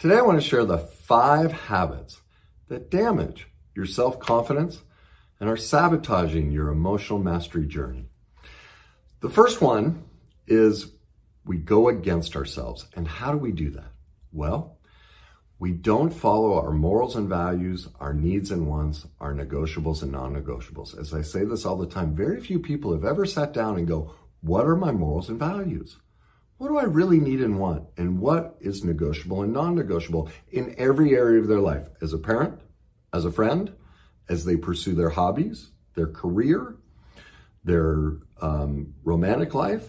Today, I want to share the five habits that damage your self confidence and are sabotaging your emotional mastery journey. The first one is we go against ourselves. And how do we do that? Well, we don't follow our morals and values, our needs and wants, our negotiables and non negotiables. As I say this all the time, very few people have ever sat down and go, What are my morals and values? What do I really need and want? And what is negotiable and non negotiable in every area of their life? As a parent, as a friend, as they pursue their hobbies, their career, their um, romantic life,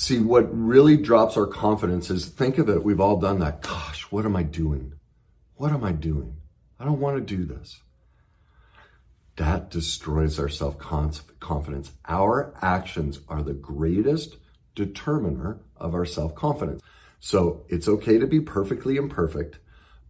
See, what really drops our confidence is think of it, we've all done that. Gosh, what am I doing? What am I doing? I don't want to do this. That destroys our self confidence. Our actions are the greatest determiner of our self confidence. So it's okay to be perfectly imperfect,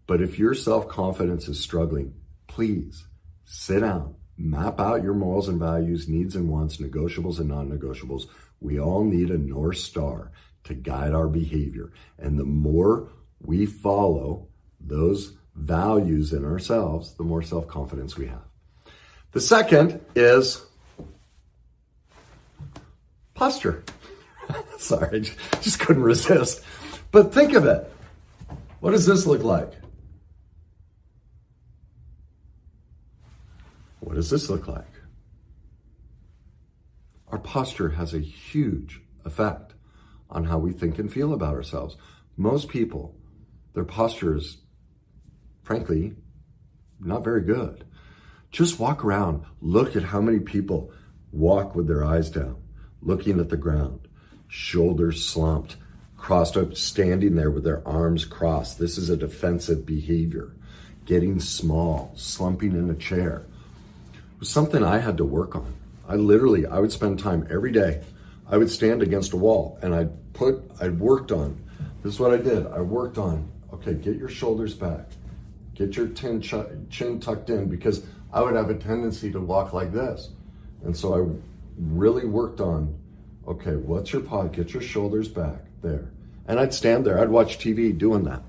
but if your self confidence is struggling, please sit down, map out your morals and values, needs and wants, negotiables and non negotiables we all need a North Star to guide our behavior. And the more we follow those values in ourselves, the more self confidence we have. The second is posture. Sorry, just couldn't resist. But think of it. What does this look like? What does this look like? Our posture has a huge effect on how we think and feel about ourselves. Most people, their posture is, frankly, not very good. Just walk around, look at how many people walk with their eyes down, looking at the ground, shoulders slumped, crossed up, standing there with their arms crossed. This is a defensive behavior. Getting small, slumping in a chair. Was something I had to work on. I literally, I would spend time every day. I would stand against a wall and I'd put, I'd worked on, this is what I did. I worked on, okay, get your shoulders back, get your chin, chin tucked in because I would have a tendency to walk like this. And so I really worked on, okay, what's your pod? Get your shoulders back there. And I'd stand there, I'd watch TV doing that.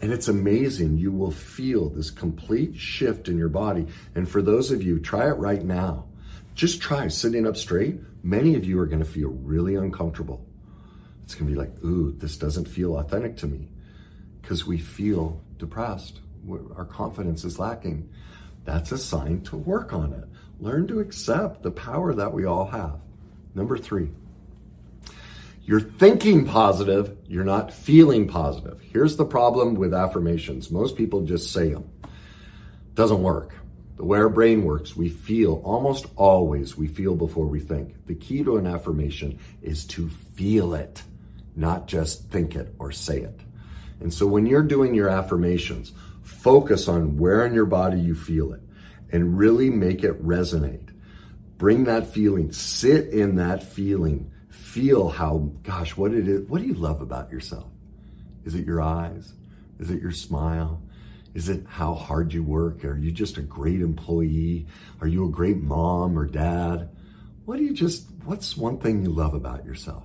And it's amazing. You will feel this complete shift in your body. And for those of you, try it right now. Just try sitting up straight. Many of you are going to feel really uncomfortable. It's going to be like, ooh, this doesn't feel authentic to me because we feel depressed. Our confidence is lacking. That's a sign to work on it. Learn to accept the power that we all have. Number three, you're thinking positive, you're not feeling positive. Here's the problem with affirmations most people just say them, doesn't work. The way our brain works, we feel almost always we feel before we think. The key to an affirmation is to feel it, not just think it or say it. And so when you're doing your affirmations, focus on where in your body you feel it and really make it resonate. Bring that feeling, sit in that feeling. Feel how, gosh, what it is. What do you love about yourself? Is it your eyes? Is it your smile? Is it how hard you work? Are you just a great employee? Are you a great mom or dad? What do you just, what's one thing you love about yourself?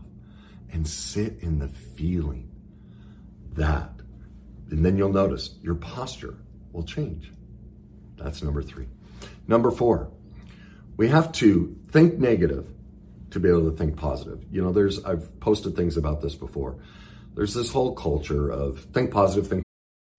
And sit in the feeling that. And then you'll notice your posture will change. That's number three. Number four, we have to think negative to be able to think positive. You know, there's, I've posted things about this before. There's this whole culture of think positive, think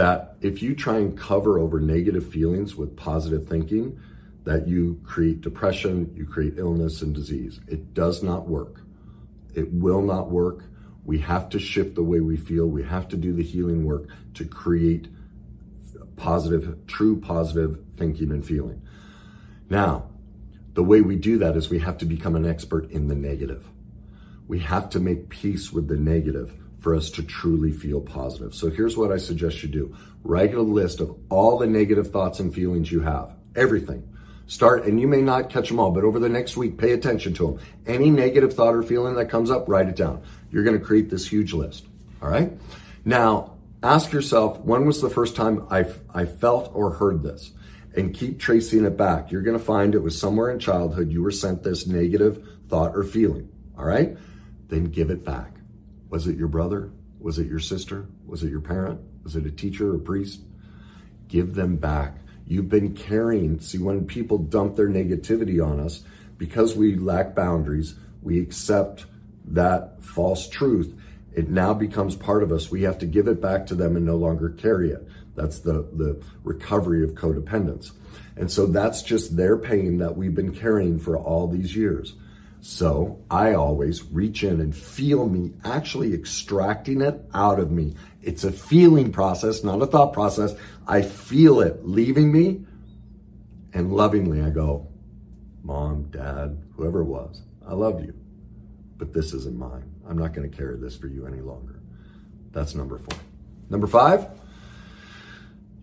that if you try and cover over negative feelings with positive thinking, that you create depression, you create illness and disease. It does not work. It will not work. We have to shift the way we feel. We have to do the healing work to create positive, true positive thinking and feeling. Now, the way we do that is we have to become an expert in the negative. We have to make peace with the negative for us to truly feel positive. So here's what I suggest you do. Write a list of all the negative thoughts and feelings you have. Everything. Start, and you may not catch them all, but over the next week, pay attention to them. Any negative thought or feeling that comes up, write it down. You're going to create this huge list. All right. Now, ask yourself, when was the first time I, I felt or heard this? And keep tracing it back. You're going to find it was somewhere in childhood you were sent this negative thought or feeling. All right. Then give it back. Was it your brother? Was it your sister? Was it your parent? Was it a teacher or priest? Give them back. You've been carrying, see, when people dump their negativity on us, because we lack boundaries, we accept that false truth. It now becomes part of us. We have to give it back to them and no longer carry it. That's the, the recovery of codependence. And so that's just their pain that we've been carrying for all these years. So I always reach in and feel me actually extracting it out of me. It's a feeling process, not a thought process. I feel it leaving me and lovingly I go, Mom, Dad, whoever it was, I love you, but this isn't mine. I'm not going to carry this for you any longer. That's number four. Number five,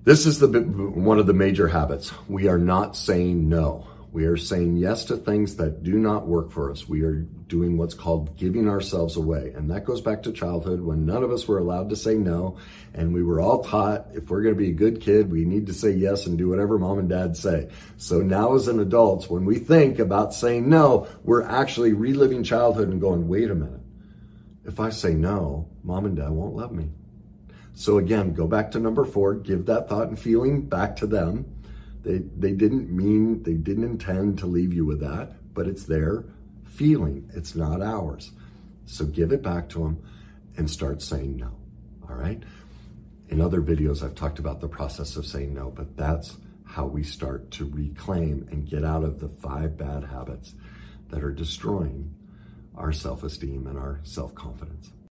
this is the one of the major habits. We are not saying no. We are saying yes to things that do not work for us. We are doing what's called giving ourselves away. And that goes back to childhood when none of us were allowed to say no. And we were all taught if we're going to be a good kid, we need to say yes and do whatever mom and dad say. So now as an adults, when we think about saying no, we're actually reliving childhood and going, wait a minute. If I say no, mom and dad won't love me. So again, go back to number four, give that thought and feeling back to them they, they didn't mean, they didn't intend to leave you with that, but it's their feeling. It's not ours. So give it back to them and start saying no. All right. In other videos, I've talked about the process of saying no, but that's how we start to reclaim and get out of the five bad habits that are destroying our self esteem and our self confidence.